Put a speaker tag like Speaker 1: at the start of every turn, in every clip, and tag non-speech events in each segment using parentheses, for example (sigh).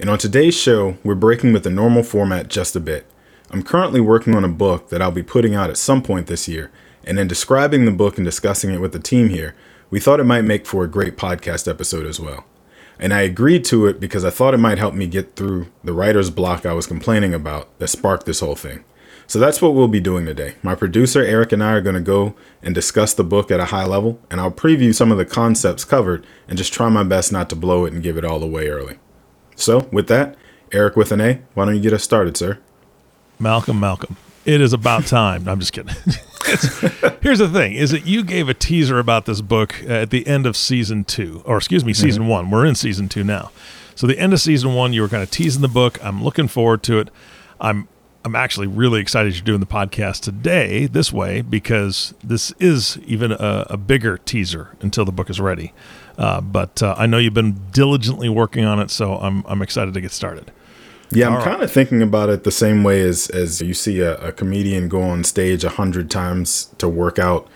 Speaker 1: And on today's show, we're breaking with the normal format just a bit. I'm currently working on a book that I'll be putting out at some point this year, and in describing the book and discussing it with the team here, we thought it might make for a great podcast episode as well. And I agreed to it because I thought it might help me get through the writer's block I was complaining about that sparked this whole thing. So that's what we'll be doing today. My producer Eric and I are going to go and discuss the book at a high level, and I'll preview some of the concepts covered and just try my best not to blow it and give it all away early. So, with that, Eric with an A, why don't you get us started, sir?
Speaker 2: Malcolm, Malcolm, it is about time. I'm just kidding. (laughs) here's the thing: is that you gave a teaser about this book at the end of season two, or excuse me, season mm-hmm. one. We're in season two now. So the end of season one, you were kind of teasing the book. I'm looking forward to it. I'm I'm actually really excited you're doing the podcast today this way because this is even a, a bigger teaser until the book is ready. Uh, but uh, I know you've been diligently working on it, so I'm I'm excited to get started.
Speaker 1: Yeah, I'm kind of thinking about it the same way as as you see a, a comedian go on stage a hundred times to work out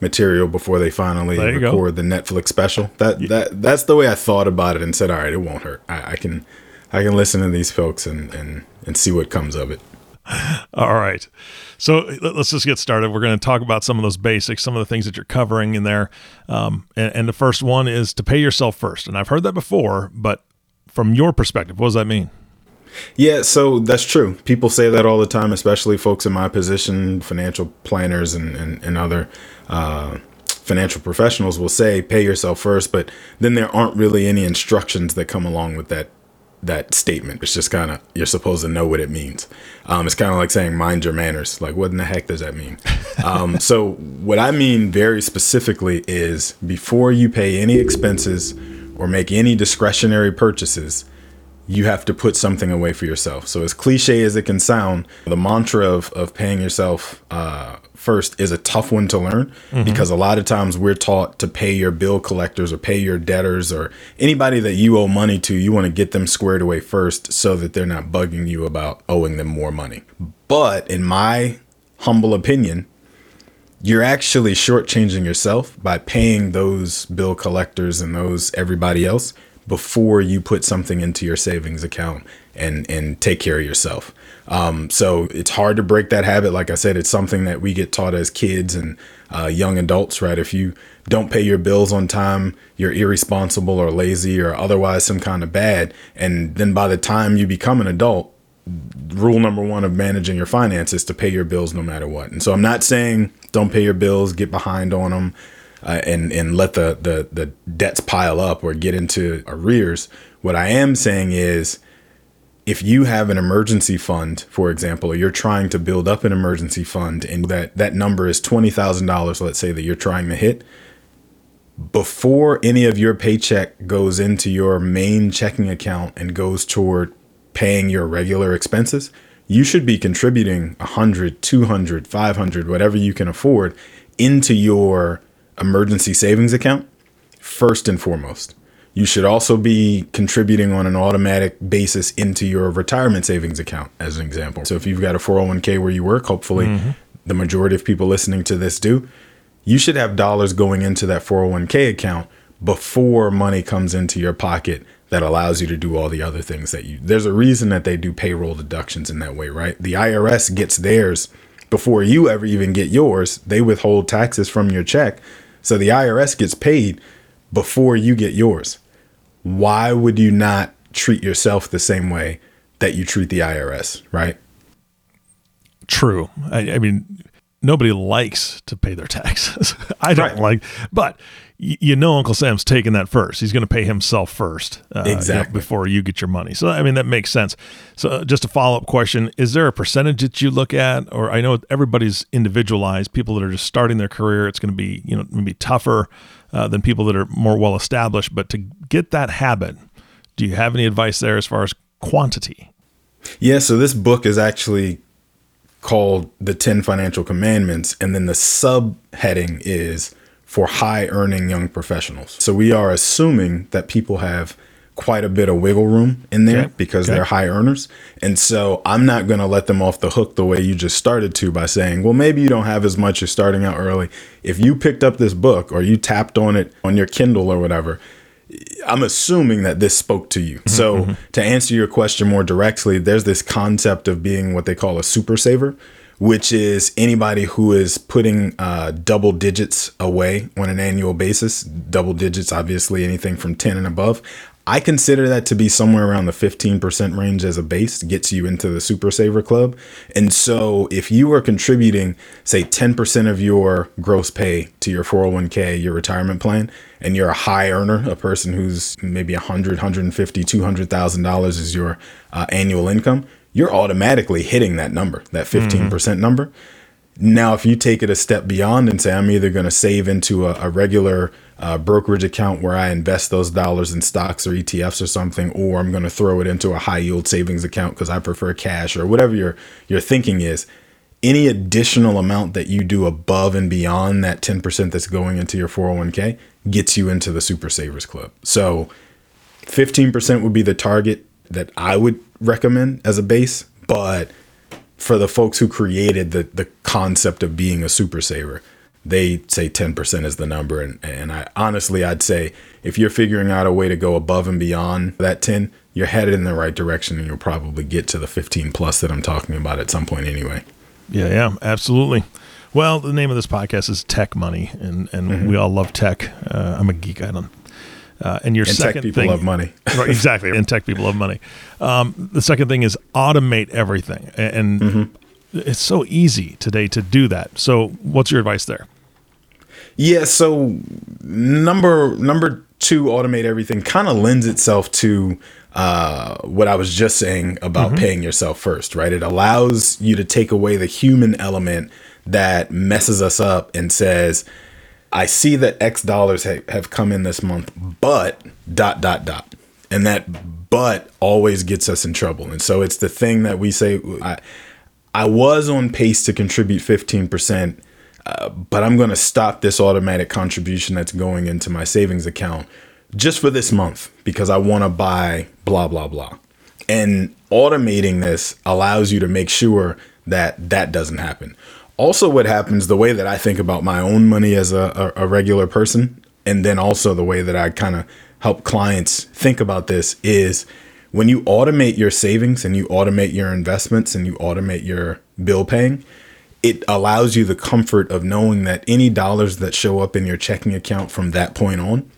Speaker 1: material before they finally record go. the Netflix special. That yeah. that that's the way I thought about it and said, all right, it won't hurt. I, I can I can listen to these folks and and and see what comes of it. (laughs)
Speaker 2: All right. So let's just get started. We're going to talk about some of those basics, some of the things that you're covering in there. Um, and, and the first one is to pay yourself first. And I've heard that before, but from your perspective, what does that mean?
Speaker 1: Yeah, so that's true. People say that all the time, especially folks in my position, financial planners and, and, and other uh, financial professionals will say pay yourself first, but then there aren't really any instructions that come along with that that statement. It's just kind of you're supposed to know what it means. Um, it's kind of like saying mind your manners. Like what in the heck does that mean? (laughs) um, so what I mean very specifically is before you pay any expenses or make any discretionary purchases, you have to put something away for yourself. So as cliche as it can sound, the mantra of of paying yourself uh, first is a tough one to learn mm-hmm. because a lot of times we're taught to pay your bill collectors or pay your debtors or anybody that you owe money to. You want to get them squared away first so that they're not bugging you about owing them more money. But in my humble opinion, you're actually shortchanging yourself by paying those bill collectors and those everybody else before you put something into your savings account and and take care of yourself. Um, so it's hard to break that habit. Like I said, it's something that we get taught as kids and uh, young adults, right? If you don't pay your bills on time, you're irresponsible or lazy or otherwise some kind of bad. And then by the time you become an adult, rule number one of managing your finances to pay your bills no matter what. And so I'm not saying don't pay your bills, get behind on them, uh, and and let the, the the debts pile up or get into arrears. What I am saying is if you have an emergency fund, for example, or you're trying to build up an emergency fund and that, that number is $20,000, let's say that you're trying to hit, before any of your paycheck goes into your main checking account and goes toward paying your regular expenses, you should be contributing 100, 200, 500, whatever you can afford into your emergency savings account first and foremost. You should also be contributing on an automatic basis into your retirement savings account, as an example. So if you've got a 401k where you work, hopefully mm-hmm. the majority of people listening to this do, you should have dollars going into that 401k account before money comes into your pocket that allows you to do all the other things that you there's a reason that they do payroll deductions in that way right the irs gets theirs before you ever even get yours they withhold taxes from your check so the irs gets paid before you get yours why would you not treat yourself the same way that you treat the irs right
Speaker 2: true i, I mean nobody likes to pay their taxes (laughs) i don't right. like but you know Uncle Sam's taking that first. He's going to pay himself first,
Speaker 1: uh, exactly,
Speaker 2: you know, before you get your money. So I mean that makes sense. So uh, just a follow up question: Is there a percentage that you look at, or I know everybody's individualized. People that are just starting their career, it's going to be you know maybe tougher uh, than people that are more well established. But to get that habit, do you have any advice there as far as quantity?
Speaker 1: Yeah. So this book is actually called the Ten Financial Commandments, and then the subheading is for high earning young professionals. So we are assuming that people have quite a bit of wiggle room in there okay. because okay. they're high earners. And so I'm not going to let them off the hook the way you just started to by saying, well, maybe you don't have as much, you're starting out early. If you picked up this book or you tapped on it on your Kindle or whatever, I'm assuming that this spoke to you. Mm-hmm, so mm-hmm. to answer your question more directly, there's this concept of being what they call a super saver, which is anybody who is putting uh, double digits away on an annual basis. Double digits, obviously, anything from 10 and above. I consider that to be somewhere around the 15% range as a base, gets you into the super saver club. And so if you are contributing, say, 10% of your gross pay to your 401k, your retirement plan, and you're a high earner, a person who's maybe 100, 150, $200,000 is your uh, annual income, you're automatically hitting that number, that 15% mm hmm number. Now, if you take it a step beyond and say, I'm either going to save into a, a regular uh, brokerage account where I invest those dollars in stocks or ETFs or something, or I'm going to throw it into a high yield savings account because I prefer cash or whatever your, your thinking is, any additional amount that you do above and beyond that 10% that's going into your 401k gets you into the Super Savers Club. So 15% would be the target that I would recommend as a base, but for the folks who created the the concept of being a super saver, they say 10% is the number and and I honestly I'd say if you're figuring out a way to go above and beyond that 10, you're headed in the right direction and you'll probably get to the 15 plus that I'm talking about at some point anyway.
Speaker 2: Yeah, yeah, absolutely. Well, the name of this podcast is Tech Money, and, and mm-hmm. we all love tech. Uh, I'm a geek. I don't uh, and your
Speaker 1: and
Speaker 2: second
Speaker 1: tech people
Speaker 2: thing,
Speaker 1: love money, (laughs)
Speaker 2: right? Exactly, and tech people love money. Um, the second thing is automate everything, and mm-hmm. it's so easy today to do that. So, what's your advice there?
Speaker 1: Yeah, so number number two, automate everything, kind of lends itself to uh, what I was just saying about mm-hmm. paying yourself first, right? It allows you to take away the human element that messes us up and says, I see that X dollars ha- have come in this month, but dot dot dot, and that but always gets us in trouble. And so it's the thing that we say. I, I was on pace to contribute fifteen percent, but I'm going to stop this automatic contribution that's going into my savings account just for this month because I want to buy blah blah blah. And automating this allows you to make sure that that doesn't happen also what happens the way that i think about my own money as a, a, a regular person and then also the way that i kind of help clients think about this is when you automate your savings and you automate your investments and you automate your bill paying it allows you the comfort of knowing that any dollars that show up in your checking account from that point on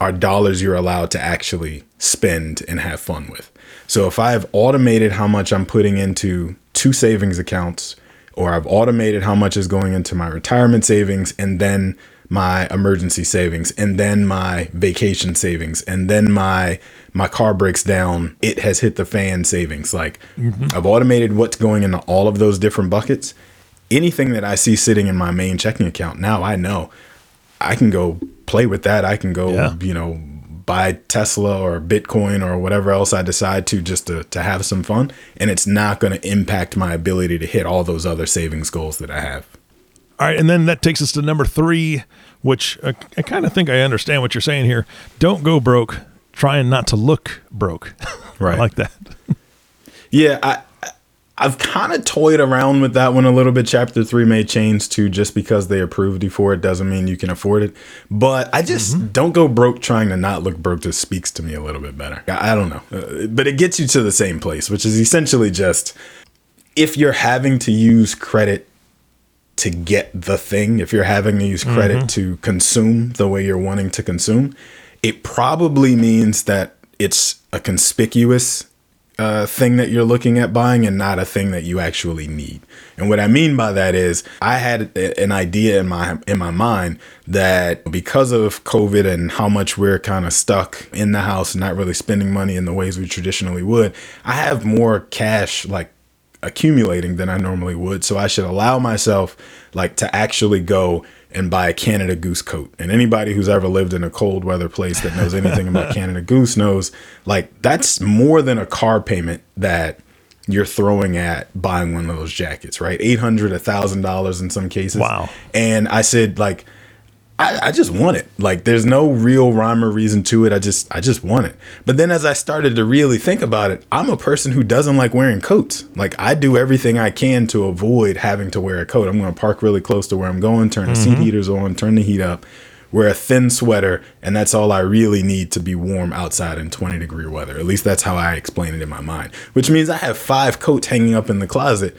Speaker 1: are dollars you're allowed to actually spend and have fun with. So if i've automated how much i'm putting into two savings accounts or I've automated how much is going into my retirement savings and then my emergency savings and then my vacation savings and then my my car breaks down it has hit the fan savings. Like mm-hmm. I've automated what's going into all of those different buckets anything that I see sitting in my main checking account now I know I can go play with that I can go yeah. you know buy Tesla or Bitcoin or whatever else I decide to just to, to have some fun. And it's not going to impact my ability to hit all those other savings goals that I have.
Speaker 2: All right. And then that takes us to number three which uh, I kind of think I understand what you're saying here. Don't go broke trying not to look broke. (laughs)
Speaker 1: Right.
Speaker 2: like that. (laughs)
Speaker 1: Yeah, I I've kind of toyed around with that one a little bit. Chapter three may change to just because they approved you for it doesn't mean you can afford it. But I just mm-hmm. don't go broke trying to not look broke. Just speaks to me a little bit better. I, I don't know, uh, but it gets you to the same place, which is essentially just if you're having to use credit to get the thing, if you're having to use credit mm-hmm. to consume the way you're wanting to consume, it probably means that it's a conspicuous uh, thing that you're looking at buying and not a thing that you actually need. And what I mean by that is, I had an idea in my in my mind that because of COVID and how much we're kind of stuck in the house and not really spending money in the ways we traditionally would, I have more cash like accumulating than I normally would. So I should allow myself like to actually go and buy a Canada Goose coat. And anybody who's ever lived in a cold weather place that knows anything about (laughs) Canada Goose knows like that's more than a car payment that you're throwing at buying one of those jackets, right? Eight hundred, a thousand dollars in some cases.
Speaker 2: Wow.
Speaker 1: And I said like I, I, just want it. Like there's no real rhyme or reason to it. I just I just want it. But then as I started to really think about it, I'm a person who doesn't like wearing coats. Like I do everything I can to avoid having to wear a coat. I'm gonna park really close to where I'm going, turn the mm-hmm. seat heaters on, turn the heat up, wear a thin sweater, and that's all I really need to be warm outside in 20 degree weather. At least that's how I explain it in my mind. Which means I have five coats hanging up in the closet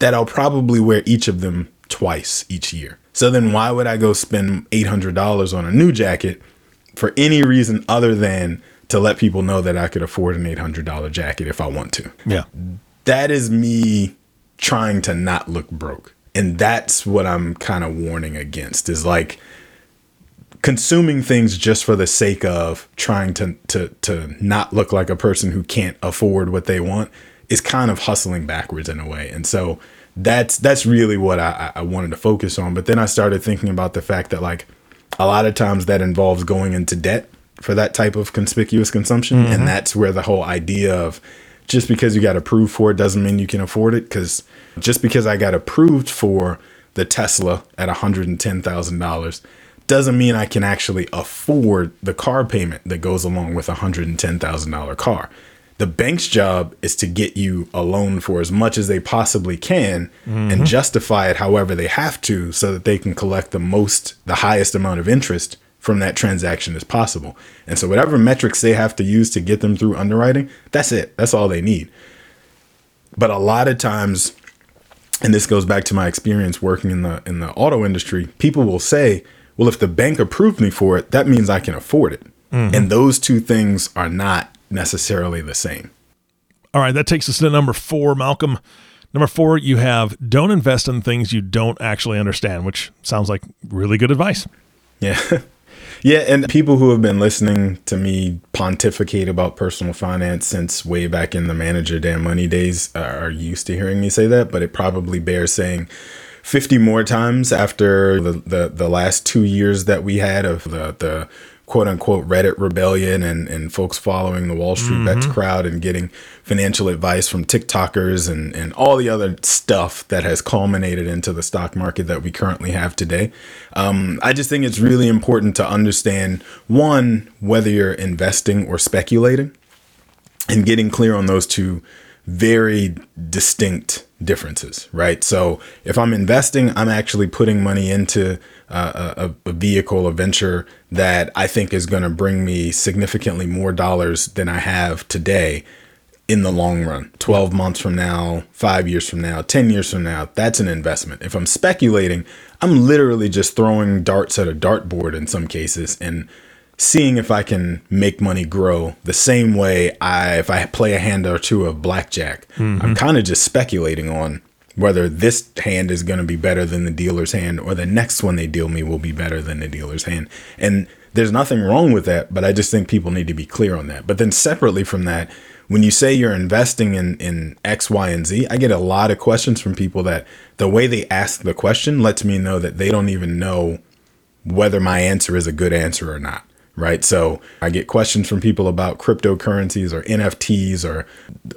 Speaker 1: that I'll probably wear each of them twice each year. So then why would I go spend $800 on a new jacket for any reason other than to let people know that I could afford an $800 jacket if I want to?
Speaker 2: Yeah.
Speaker 1: That is me trying to not look broke. And that's what I'm kind of warning against is like consuming things just for the sake of trying to to to not look like a person who can't afford what they want is kind of hustling backwards in a way. And so that's that's really what I, I wanted to focus on. But then I started thinking about the fact that like a lot of times that involves going into debt for that type of conspicuous consumption, mm-hmm. and that's where the whole idea of just because you got approved for it doesn't mean you can afford it. Because just because I got approved for the Tesla at one hundred and ten thousand dollars doesn't mean I can actually afford the car payment that goes along with a hundred and ten thousand dollar car the bank's job is to get you a loan for as much as they possibly can mm-hmm. and justify it however they have to so that they can collect the most the highest amount of interest from that transaction as possible. And so whatever metrics they have to use to get them through underwriting, that's it. That's all they need. But a lot of times and this goes back to my experience working in the in the auto industry, people will say, "Well, if the bank approved me for it, that means I can afford it." Mm-hmm. And those two things are not necessarily the same.
Speaker 2: All right, that takes us to number four, Malcolm. Number four, you have don't invest in things you don't actually understand, which sounds like really good advice.
Speaker 1: Yeah. (laughs) yeah. And people who have been listening to me pontificate about personal finance since way back in the manager damn money days are used to hearing me say that, but it probably bears saying 50 more times after the, the, the last two years that we had of the, the quote unquote Reddit rebellion and, and folks following the Wall Street mm-hmm. Bets crowd and getting financial advice from TikTokers and, and all the other stuff that has culminated into the stock market that we currently have today. Um, I just think it's really important to understand one, whether you're investing or speculating and getting clear on those two very distinct differences, right? So if I'm investing, I'm actually putting money into uh, a, a, vehicle, a venture that I think is going to bring me significantly more dollars than I have today in the long run 12 months from now, five years from now, 10 years from now. That's an investment. If I'm speculating, I'm literally just throwing darts at a dartboard in some cases and seeing if I can make money grow the same way I if I play a hand or two of blackjack. Mm-hmm. I'm kind of just speculating on whether this hand is going to be better than the dealer's hand or the next one they deal me will be better than the dealer's hand. And there's nothing wrong with that, but I just think people need to be clear on that. But then separately from that, when you say you're investing in in X, Y, and Z, I get a lot of questions from people that the way they ask the question lets me know that they don't even know whether my answer is a good answer or not right? So I get questions from people about cryptocurrencies or NFTs or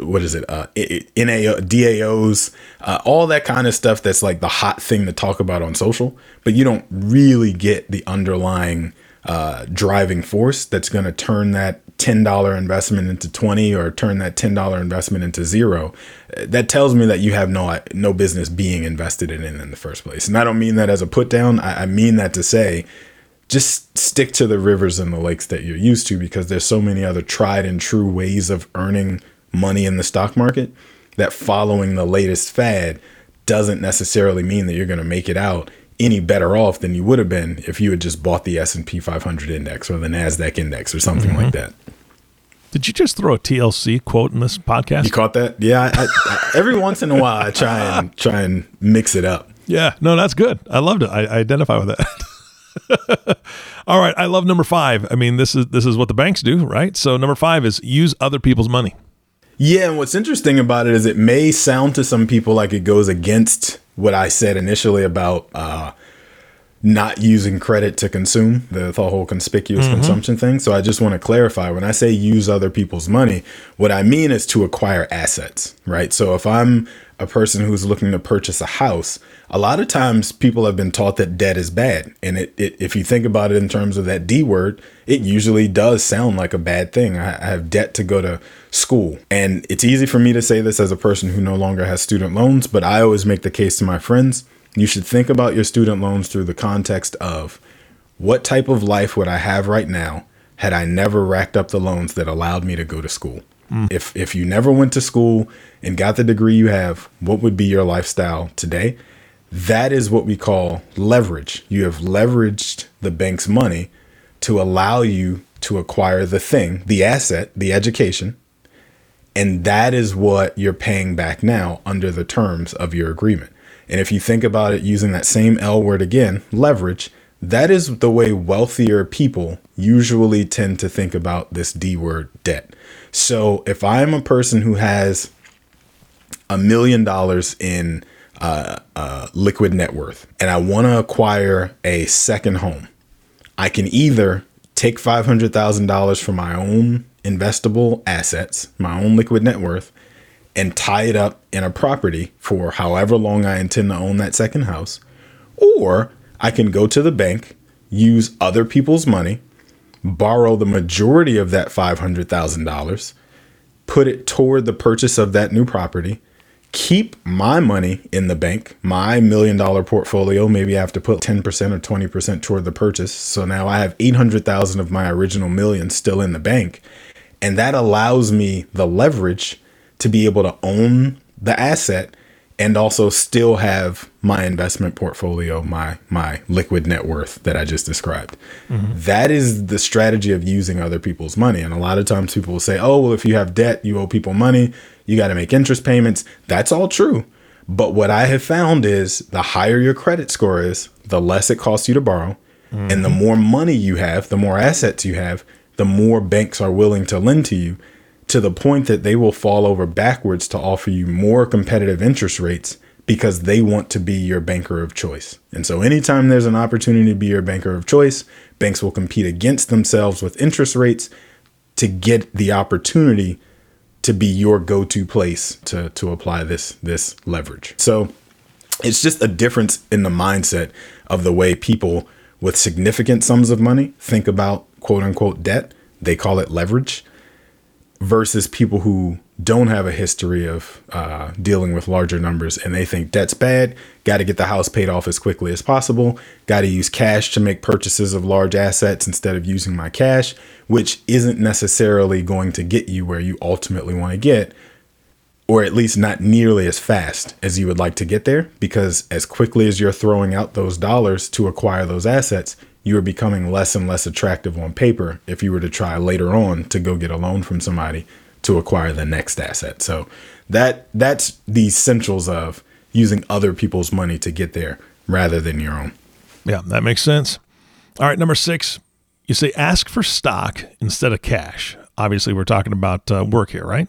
Speaker 1: what is it, uh, NAO, DAOs, uh, all that kind of stuff that's like the hot thing to talk about on social, but you don't really get the underlying uh, driving force that's going to turn that $10 investment into 20 or turn that $10 investment into zero. That tells me that you have no no business being invested in it in the first place. And i don't mean that as a put down. I, I mean that to say just stick to the rivers and the lakes that you're used to because there's so many other tried and true ways of earning money in the stock market that following the latest fad doesn't necessarily mean that you're going to make it out any better off than you would have been if you had just bought the S&P 500 index or the Nasdaq index or something mm-hmm. like that.
Speaker 2: Did you just throw a TLC quote in this podcast?
Speaker 1: You caught that? Yeah, I, I, every once in a while I try and try and mix it up. (laughs)
Speaker 2: Yeah, no, that's good. I loved it. I, I identify with that. (laughs) (laughs) All right, I love number five. I mean, this is this is what the banks do, right? So number five is use other people's money.
Speaker 1: Yeah, and what's interesting about it is it may sound to some people like it goes against what I said initially about uh, not using credit to consume the, the whole conspicuous mm-hmm. consumption thing. So I just want to clarify when I say use other people's money, what I mean is to acquire assets, right? So if I'm a person who's looking to purchase a house, a lot of times people have been taught that debt is bad. And it, it, if you think about it in terms of that D word, it usually does sound like a bad thing. I, I have debt to go to school. And it's easy for me to say this as a person who no longer has student loans, but I always make the case to my friends. You should think about your student loans through the context of what type of life would I have right now had I never racked up the loans that allowed me to go to school? Mm. If if you never went to school and got the degree you have, what would be your lifestyle today? That is what we call leverage. You have leveraged the bank's money to allow you to acquire the thing, the asset, the education. And that is what you're paying back now under the terms of your agreement. And if you think about it using that same L word again, leverage, that is the way wealthier people usually tend to think about this D word debt. So if I'm a person who has a million dollars in uh, uh, liquid net worth and I want to acquire a second home, I can either take $500,000 from my own investable assets, my own liquid net worth, and tie it up in a property for however long I intend to own that second house. Or I can go to the bank, use other people's money, borrow the majority of that $500,000, put it toward the purchase of that new property, keep my money in the bank, my million dollar portfolio. Maybe I have to put 10% or 20% toward the purchase. So now I have 800,000 of my original million still in the bank. And that allows me the leverage to be able to own the asset and also still have my investment portfolio, my my liquid net worth that I just described. Mm-hmm. That is the strategy of using other people's money. And a lot of times people will say, "Oh, well if you have debt, you owe people money, you got to make interest payments." That's all true. But what I have found is the higher your credit score is, the less it costs you to borrow, mm-hmm. and the more money you have, the more assets you have, the more banks are willing to lend to you to the point that they will fall over backwards to offer you more competitive interest rates because they want to be your banker of choice. And so, anytime there's an opportunity to be your banker of choice, banks will compete against themselves with interest rates to get the opportunity to be your go-to place to to apply this this leverage. So, it's just a difference in the mindset of the way people with significant sums of money think about quote unquote debt. They call it leverage versus people who don't have a history of uh, dealing with larger numbers and they think debt's bad, got to get the house paid off as quickly as possible, got to use cash to make purchases of large assets instead of using my cash, which isn't necessarily going to get you where you ultimately want to get, or at least not nearly as fast as you would like to get there, because as quickly as you're throwing out those dollars to acquire those assets, you are becoming less and less attractive on paper if you were to try later on to go get a loan from somebody to acquire the next asset. So that that's the essentials of using other people's money to get there rather than your own.
Speaker 2: Yeah, that makes sense. All right, number 6, you say ask for stock instead of cash. Obviously, we're talking about uh, work here, right?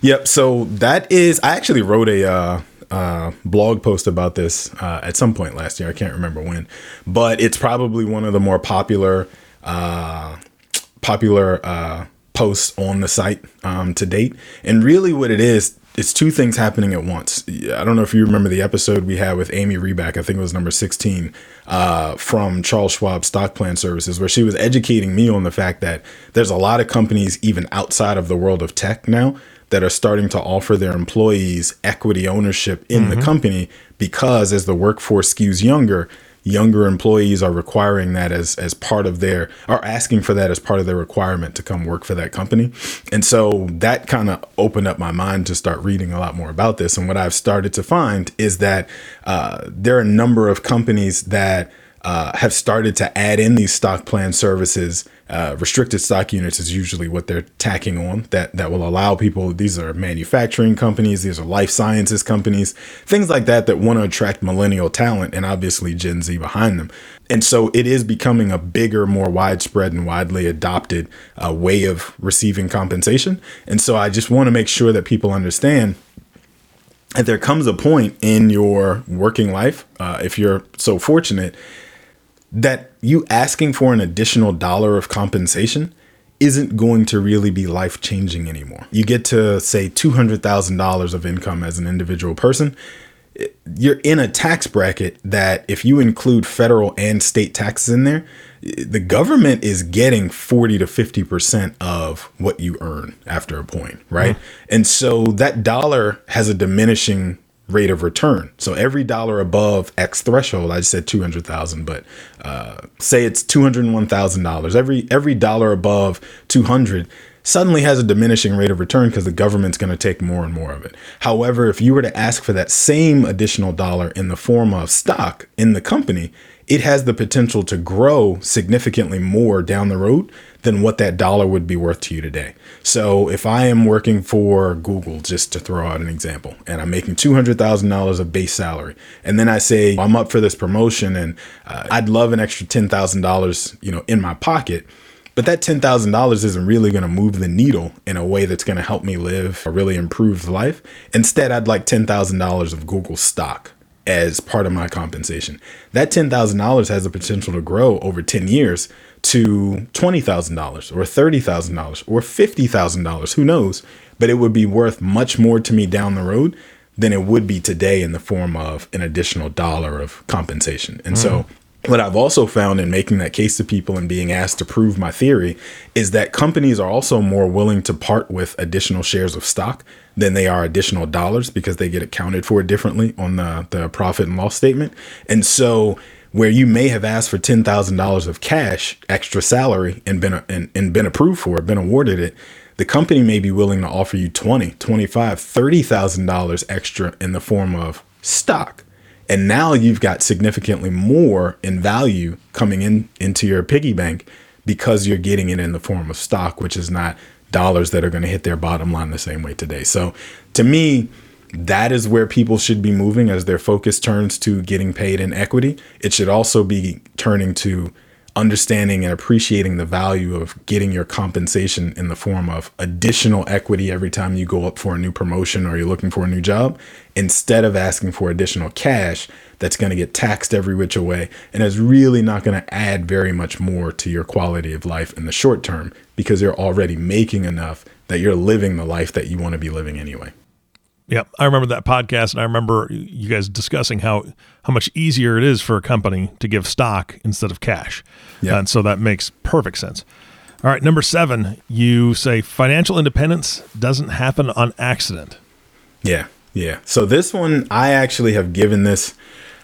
Speaker 1: Yep. So that is, I actually wrote a uh, uh, blog post about this uh, at some point last year. I can't remember when, but it's probably one of the more popular uh, popular uh, posts on the site um, to date. And really, what it is, it's two things happening at once. I don't know if you remember the episode we had with Amy Reback, I think it was number 16, uh, from Charles Schwab Stock Plan Services, where she was educating me on the fact that there's a lot of companies, even outside of the world of tech now, that are starting to offer their employees equity ownership in mm-hmm. the company because as the workforce skews younger, younger employees are requiring that as as part of their are asking for that as part of their requirement to come work for that company. And so that kind of opened up my mind to start reading a lot more about this. And what I've started to find is that uh, there are a number of companies that uh, have started to add in these stock plan services. Uh, restricted stock units is usually what they're tacking on that that will allow people. These are manufacturing companies, these are life sciences companies, things like that that want to attract millennial talent and obviously Gen Z behind them. And so it is becoming a bigger, more widespread and widely adopted uh, way of receiving compensation. And so I just want to make sure that people understand that there comes a point in your working life, uh, if you're so fortunate, that you asking for an additional dollar of compensation isn't going to really be life changing anymore. You get to say $200,000 of income as an individual person. You're in a tax bracket that if you include federal and state taxes in there, the government is getting 40 to 50% of what you earn after a point, right? Mm. And so that dollar has a diminishing rate of return. So every dollar above X threshold, I just said 200,000, but uh, say it's $201,000. Every every dollar above 200 suddenly has a diminishing rate of return because the government's going to take more and more of it. However, if you were to ask for that same additional dollar in the form of stock in the company, it has the potential to grow significantly more down the road than what that dollar would be worth to you today. So if I am working for Google, just to throw out an example, and I'm making $200,000 of base salary, and then I say I'm up for this promotion and uh, I'd love an extra $10,000, you know, in my pocket. But that $10,000 isn't really going to move the needle in a way that's going to help me live a really improved life. Instead, I'd like $10,000 of Google stock as part of my compensation. That $10,000 has the potential to grow over 10 years to $20,000 or $30,000 or $50,000, who knows? But it would be worth much more to me down the road than it would be today in the form of an additional dollar of compensation. And mm. so what I've also found in making that case to people and being asked to prove my theory is that companies are also more willing to part with additional shares of stock than they are additional dollars because they get accounted for differently on the, the profit and loss statement. And so where you may have asked for $10,000 of cash, extra salary and been and, and been approved for it, been awarded it, the company may be willing to offer you 20, 25, $30,000 extra in the form of stock. And now you've got significantly more in value coming in into your piggy bank because you're getting it in the form of stock, which is not dollars that are going to hit their bottom line the same way today. So to me, that is where people should be moving as their focus turns to getting paid in equity. It should also be turning to understanding and appreciating the value of getting your compensation in the form of additional equity every time you go up for a new promotion or you're looking for a new job instead of asking for additional cash that's going to get taxed every which way and is really not going to add very much more to your quality of life in the short term because you're already making enough that you're living the life that you want to be living anyway.
Speaker 2: Yeah, I remember that podcast, and I remember you guys discussing how how much easier it is for a company to give stock instead of cash. Yeah, and so that makes perfect sense. All right, number seven, you say financial independence doesn't happen on accident.
Speaker 1: Yeah, yeah. So this one, I actually have given this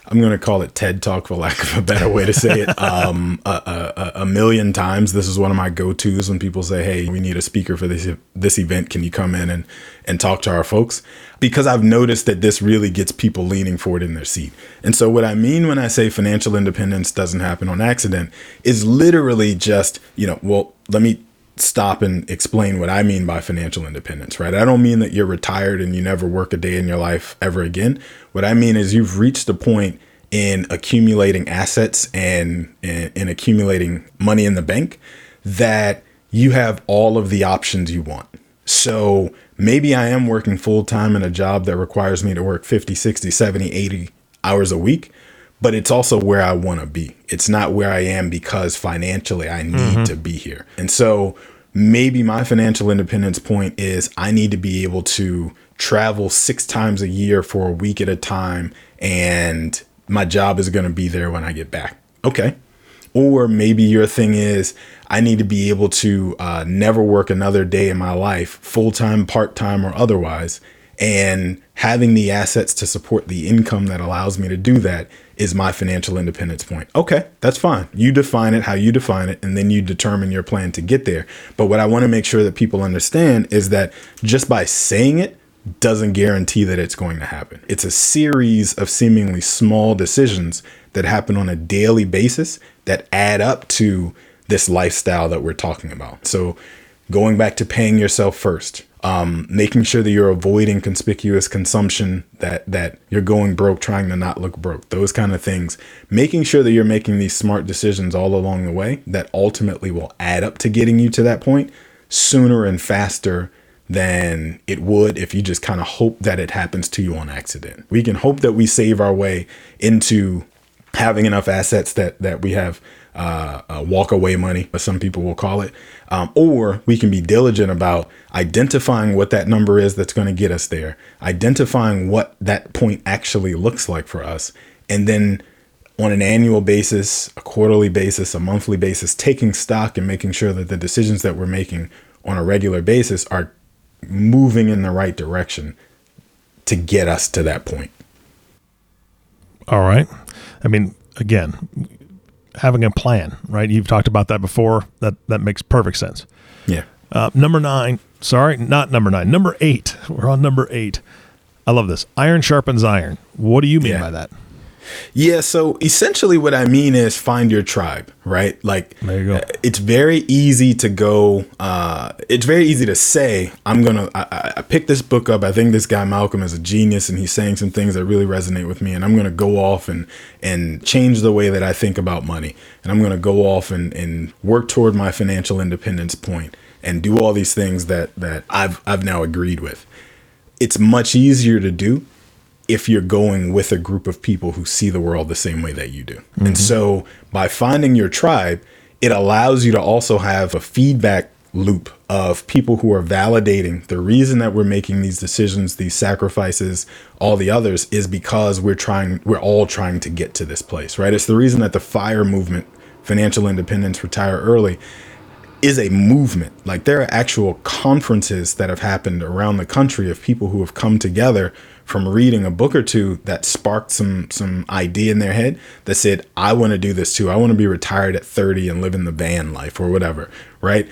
Speaker 1: I'm going to call it TED Talk for lack of a better way to say it. (laughs) Um, a, a, a, million times. This is one of my go-tos when people say, "Hey, we need a speaker for this this event. Can you come in and and talk to our folks?" Because I've noticed that this really gets people leaning forward in their seat. And so, what I mean when I say financial independence doesn't happen on accident is literally just, you know, well, let me stop and explain what I mean by financial independence, right? I don't mean that you're retired and you never work a day in your life ever again. What I mean is you've reached a point in accumulating assets and in accumulating money in the bank that you have all of the options you want. So maybe I am working full time in a job that requires me to work 50, 60, 70, 80 hours a week, but it's also where I want to be. It's not where I am because financially I need mm-hmm. to be here. And so maybe my financial independence point is I need to be able to travel six times a year for a week at a time and my job is going to be there when I get back. Okay. Or maybe your thing is I need to be able to uh, never work another day in my life, full time, part time, or otherwise. And having the assets to support the income that allows me to do that is my financial independence point. Okay, that's fine. You define it how you define it, and then you determine your plan to get there. But what I want to make sure that people understand is that just by saying it doesn't guarantee that it's going to happen. It's a series of seemingly small decisions that happen on a daily basis that add up to this lifestyle that we're talking about. So, going back to paying yourself first, um, making sure that you're avoiding conspicuous consumption, that that you're going broke, trying to not look broke, those kind of things. Making sure that you're making these smart decisions all along the way that ultimately will add up to getting you to that point sooner and faster than it would if you just kind of hope that it happens to you on accident. We can hope that we save our way into having enough assets that that we have uh, uh, walk away money, as some people will call it, um, or we can be diligent about identifying what that number is that's going to get us there, identifying what that point actually looks like for us, and then on an annual basis, a quarterly basis, a monthly basis, taking stock and making sure that the decisions that we're making on a regular basis are moving in the right direction to get us to that point.
Speaker 2: All right. I mean, again, having a plan, right? You've talked about that before. That that makes perfect sense.
Speaker 1: Yeah.
Speaker 2: Uh, number nine. Sorry, not number nine. Number eight. We're on number eight. I love this. Iron sharpens iron. What do you mean yeah. by that?
Speaker 1: Yeah, so essentially what I mean is find your tribe, right? Like
Speaker 2: there you go.
Speaker 1: it's very easy to go uh it's very easy to say I'm going to I, I picked this book up. I think this guy Malcolm is a genius and he's saying some things that really resonate with me and I'm going to go off and and change the way that I think about money. And I'm going to go off and and work toward my financial independence point and do all these things that that I've I've now agreed with. It's much easier to do if you're going with a group of people who see the world the same way that you do. Mm-hmm. And so by finding your tribe, it allows you to also have a feedback loop of people who are validating the reason that we're making these decisions, these sacrifices, all the others is because we're trying we're all trying to get to this place, right? It's the reason that the fire movement, financial independence, retire early is a movement. Like there are actual conferences that have happened around the country of people who have come together from reading a book or two that sparked some some idea in their head that said, I want to do this too. I want to be retired at 30 and live in the van life or whatever, right?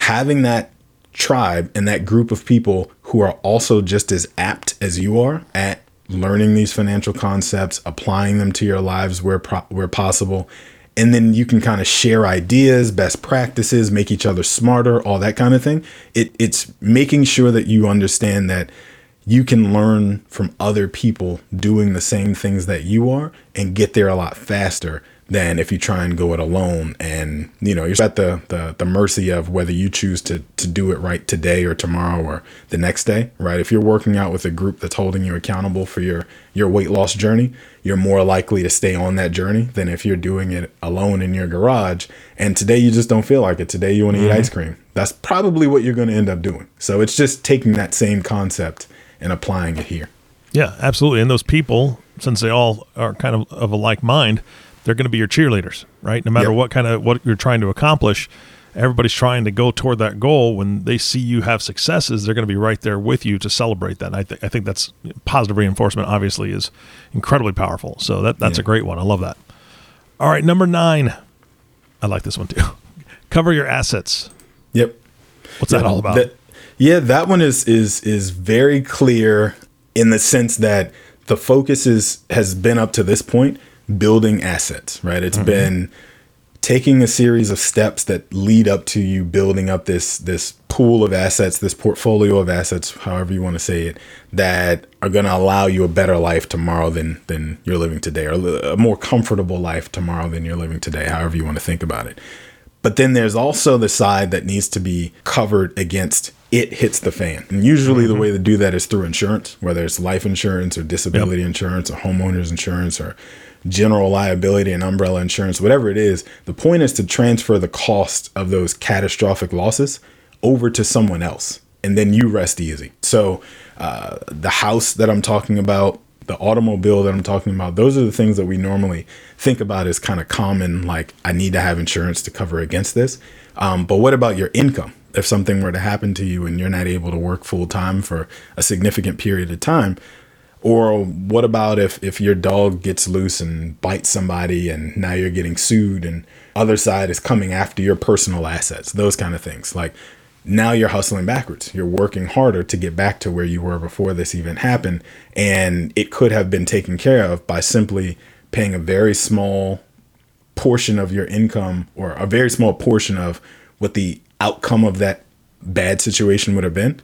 Speaker 1: Having that tribe and that group of people who are also just as apt as you are at learning these financial concepts, applying them to your lives where pro- where possible, and then you can kind of share ideas, best practices, make each other smarter, all that kind of thing. It, it's making sure that you understand that you can learn from other people doing the same things that you are and get there a lot faster than if you try and go it alone. And you know you're at the, the the mercy of whether you choose to to do it right today or tomorrow or the next day right? If you're working out with a group that's holding you accountable for your your weight loss journey you're more likely to stay on that journey than if you're doing it alone in your garage. And today you just don't feel like it. Today you want to mm-hmm. eat ice cream. That's probably what you're going to end up doing. So it's just taking that same concept and applying it here.
Speaker 2: Yeah absolutely. And those people since they all are kind of of a like mind they're going to be your cheerleaders, right? No matter yep. what kind of what you're trying to accomplish, everybody's trying to go toward that goal. When they see you have successes, they're going to be right there with you to celebrate that. And I, th- I think that's positive reinforcement. Obviously, is incredibly powerful. So that that's yeah. a great one. I love that. All right, number nine. I like this one too. (laughs) Cover your assets.
Speaker 1: Yep.
Speaker 2: What's that all about? That,
Speaker 1: yeah, that one is is is very clear in the sense that the focus is has been up to this point building assets, right? It's mm-hmm. been taking a series of steps that lead up to you building up this this pool of assets, this portfolio of assets, however you want to say it, that are going to allow you a better life tomorrow than than you're living today, or a more comfortable life tomorrow than you're living today, however you want to think about it. But then there's also the side that needs to be covered against it hits the fan. And usually mm-hmm. the way to do that is through insurance, whether it's life insurance or disability yep. insurance or homeowners insurance or general liability and umbrella insurance, whatever it is. The point is to transfer the cost of those catastrophic losses over to someone else, and then you rest easy. So, uh, the house that I'm talking about, the automobile that I'm talking about, those are the things that we normally think about as kind of common, like, I need to have insurance to cover against this. Um, but what about your income? If something were to happen to you and you're not able to work full time for a significant period of time, or what about if, if your dog gets loose and bites somebody and now you're getting sued and other side is coming after your personal assets, those kind of things. Like now you're hustling backwards. You're working harder to get back to where you were before this even happened. And it could have been taken care of by simply paying a very small portion of your income or a very small portion of what the outcome of that bad situation would have been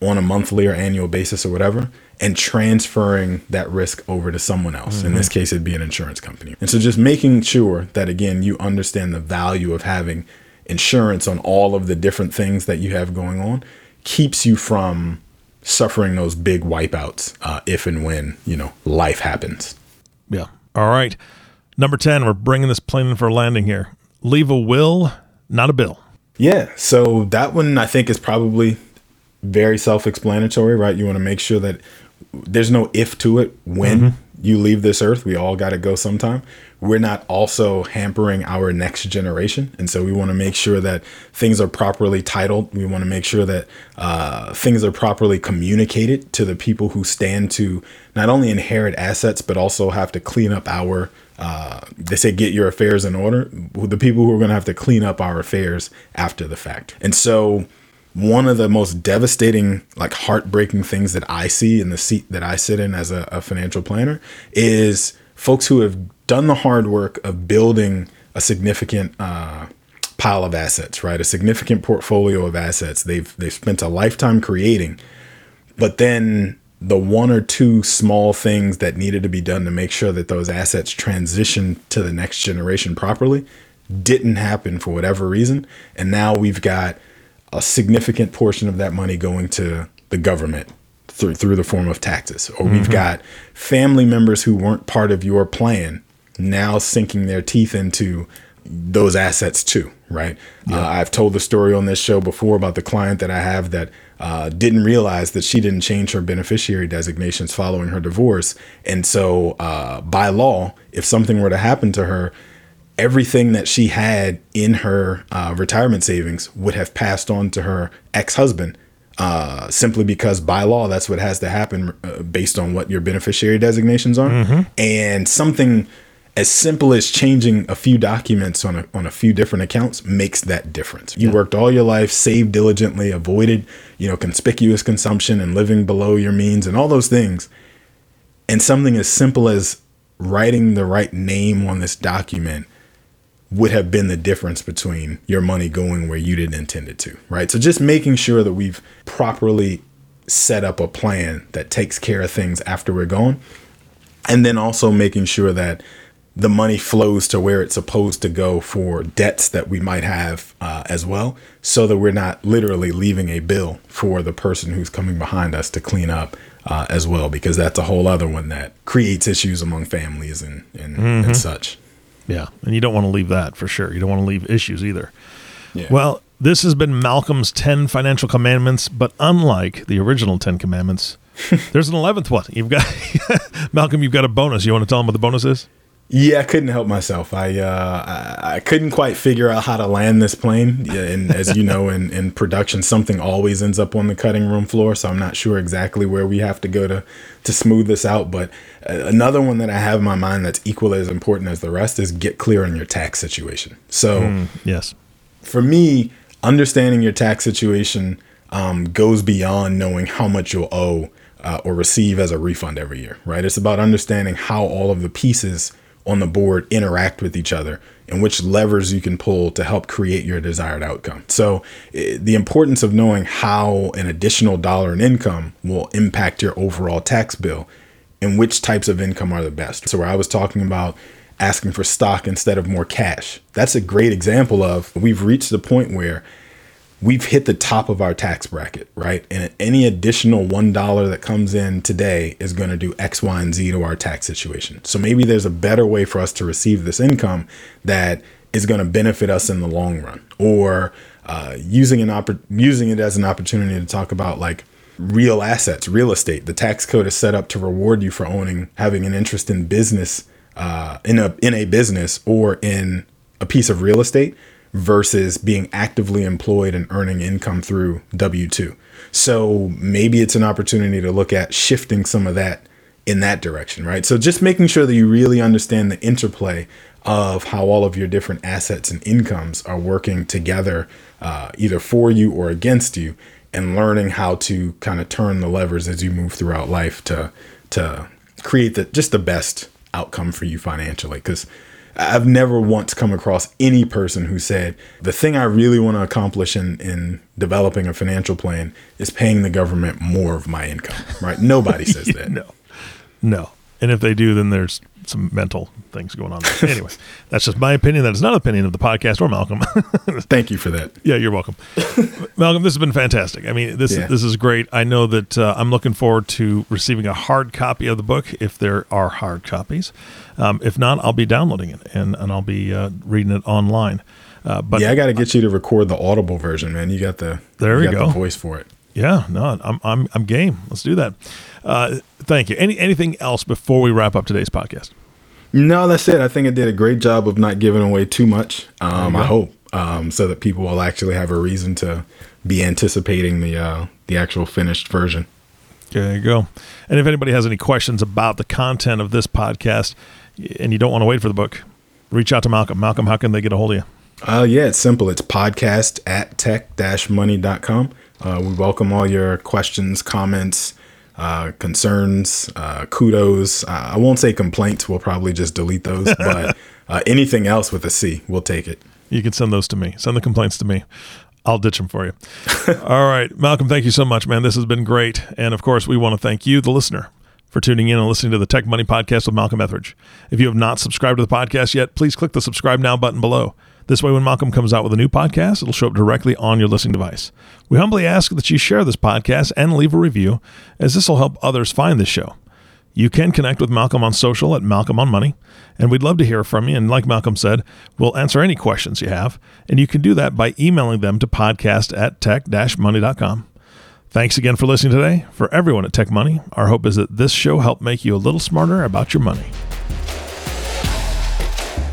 Speaker 1: on a monthly or annual basis or whatever and transferring that risk over to someone else. Mm-hmm. In this case, it'd be an insurance company. And so just making sure that, again, you understand the value of having insurance on all of the different things that you have going on keeps you from suffering those big wipeouts uh, if and when, you know, life happens.
Speaker 2: Yeah. All right. Number 10, we're bringing this plane in for a landing here. Leave a will, not a bill.
Speaker 1: Yeah. So that one I think is probably very self explanatory, right? You want to make sure that there's no if to it when mm-hmm. you leave this earth. We all got to go sometime. We're not also hampering our next generation. And so we want to make sure that things are properly titled. We want to make sure that uh, things are properly communicated to the people who stand to not only inherit assets, but also have to clean up our, uh, they say, get your affairs in order. The people who are going to have to clean up our affairs after the fact. And so, one of the most devastating, like heartbreaking things that I see in the seat that I sit in as a, a, financial planner is folks who have done the hard work of building a significant uh, pile of assets, right? A significant portfolio of assets. They've they've spent a lifetime creating, but then the one or two small things that needed to be done to make sure that those assets transition to the next generation properly didn't happen for whatever reason, and now we've got a significant portion of that money going to the government through through the form of taxes or mm-hmm. we've got family members who weren't part of your plan now sinking their teeth into those assets too right yeah. uh, i've told the story on this show before about the client that i have that uh, didn't realize that she didn't change her beneficiary designations following her divorce and so uh, by law if something were to happen to her everything that she had in her uh, retirement savings would have passed on to her ex-husband uh, simply because by law that's what has to happen uh, based on what your beneficiary designations are mm-hmm. and something as simple as changing a few documents on a, on a few different accounts makes that difference. You yeah. worked all your life, saved diligently, avoided, you know, conspicuous consumption and living below your means and all those things. And something as simple as writing the right name on this document would have been the difference between your money going where you didn't intend it to, right? So just making sure that we've properly set up a plan that takes care of things after we're gone. And then also making sure that the money flows to where it's supposed to go for debts that we might have uh, as well, so that we're not literally leaving a bill for the person who's coming behind us to clean up uh, as well, because that's a whole other one that creates issues among families and, and, mm-hmm. and such.
Speaker 2: Yeah, and you don't want to leave that for sure. You don't want to leave issues either. Yeah. Well, this has been Malcolm's 10 financial commandments, but unlike the original 10 commandments, (laughs) there's an 11th one. You've got (laughs) Malcolm, you've got a bonus. You want to tell him what the bonus is?
Speaker 1: Yeah, I couldn't help myself. I, uh, I, I couldn't quite figure out how to land this plane. Yeah, and as you know, in, in production, something always ends up on the cutting room floor. So I'm not sure exactly where we have to go to to smooth this out. But uh, another one that I have in my mind that's equally as important as the rest is get clear on your tax situation. So mm,
Speaker 2: yes,
Speaker 1: for me, understanding your tax situation um, goes beyond knowing how much you'll owe uh, or receive as a refund every year. Right? It's about understanding how all of the pieces on the board interact with each other and which levers you can pull to help create your desired outcome. So, eh, the importance of knowing how an additional dollar in income will impact your overall tax bill and which types of income are the best. So, where I was talking about asking for stock instead of more cash, that's a great example of we've reached the point where we've hit the top of our tax bracket, right? And any additional $1 that comes in today is going to do X, Y, and Z to our tax situation. So maybe there's a better way for us to receive this income that is going to benefit us in the long run or uh, using an oppor- using it as an opportunity to talk about like real assets, real estate. The tax code is set up to reward you for owning, having an interest in business, uh, in a in a business or in a piece of real estate versus being actively employed and earning income through W two. So maybe it's an opportunity to look at shifting some of that in that direction, right? So just making sure that you really understand the interplay of how all of your different assets and incomes are working together, uh, either for you or against you, and learning how to kind of turn the levers as you move throughout life to to create the just the best outcome for you financially. Because I've never once come across any person who said the thing I really want to accomplish in in developing a financial plan is paying the government more of my income. Right? Nobody says (laughs) that.
Speaker 2: no, no. And if they do, then there's some mental things going on. There. Anyway, (laughs) that's just my opinion. That is not an opinion of the podcast or Malcolm. (laughs)
Speaker 1: Thank you for that.
Speaker 2: Yeah, you're welcome, (laughs) Malcolm. This has been fantastic. I mean, this
Speaker 1: Yeah.
Speaker 2: this is great. I know that uh, I'm looking forward to receiving a hard copy of the book if there are hard copies. Um, if not, I'll be downloading it and and I'll be uh, reading it online. Uh, but
Speaker 1: yeah, I got to get you to record the Audible version, man. You got the
Speaker 2: There
Speaker 1: you
Speaker 2: we
Speaker 1: got
Speaker 2: go.
Speaker 1: the voice for it.
Speaker 2: Yeah, no, I'm I'm I'm game. Let's do that. Uh, thank you. Any anything else before we wrap up today's podcast?
Speaker 1: No, that's it. I think I did a great job of not giving away too much. Um, I hope um, so that people will actually have a reason to be anticipating the uh, the actual finished version.
Speaker 2: There you go. And if anybody has any questions about the content of this podcast and you don't want to wait for the book, reach out to Malcolm. Malcolm, how can they get a hold of you?
Speaker 1: Uh, yeah, it's simple. It's podcast at tech-money.com. Uh, we welcome all your questions, comments, uh, concerns, uh, kudos. Uh, I won't say complaints. We'll probably just delete those. (laughs) But uh, anything else with a C, we'll take it.
Speaker 2: You can send those to me. Send the complaints to me. I'll ditch them for you. (laughs) All right. Malcolm, thank you so much, man. This has been great. And of course, we want to thank you, the listener, for tuning in and listening to the Tech Money Podcast with Malcolm Ethridge. If you have not subscribed to the podcast yet, please click the subscribe now button below. This way, when Malcolm comes out with a new podcast, it'll show up directly on your listening device. We humbly ask that you share this podcast and leave a review, as this will help others find this show. You can connect with Malcolm on social at Malcolm on Money, and we'd love to hear from you. And like Malcolm said, we'll answer any questions you have, and you can do that by emailing them to podcast at tech-money.com. Thanks again for listening today. For everyone at Tech Money, our hope is that this show helped make you a little smarter about your money.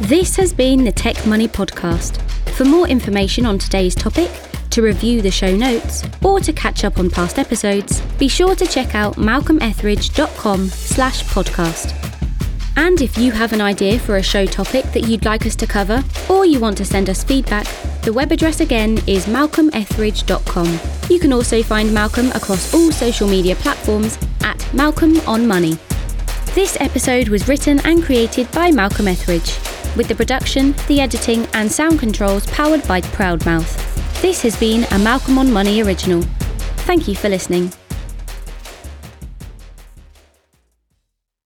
Speaker 3: This has been the Tech Money Podcast. For more information on today's topic, to review the show notes, or to catch up on past episodes, be sure to check out malcolmethridge.com slash podcast. And if you have an idea for a show topic that you'd like us to cover, or you want to send us feedback, the web address again is malcolmethridge.com. You can also find Malcolm across all social media platforms at Malcolm on Money. This episode was written and created by Malcolm Ethridge, with the production, the editing, and sound controls powered by Proudmouth. This has been a Malcolm on Money original. Thank you for listening.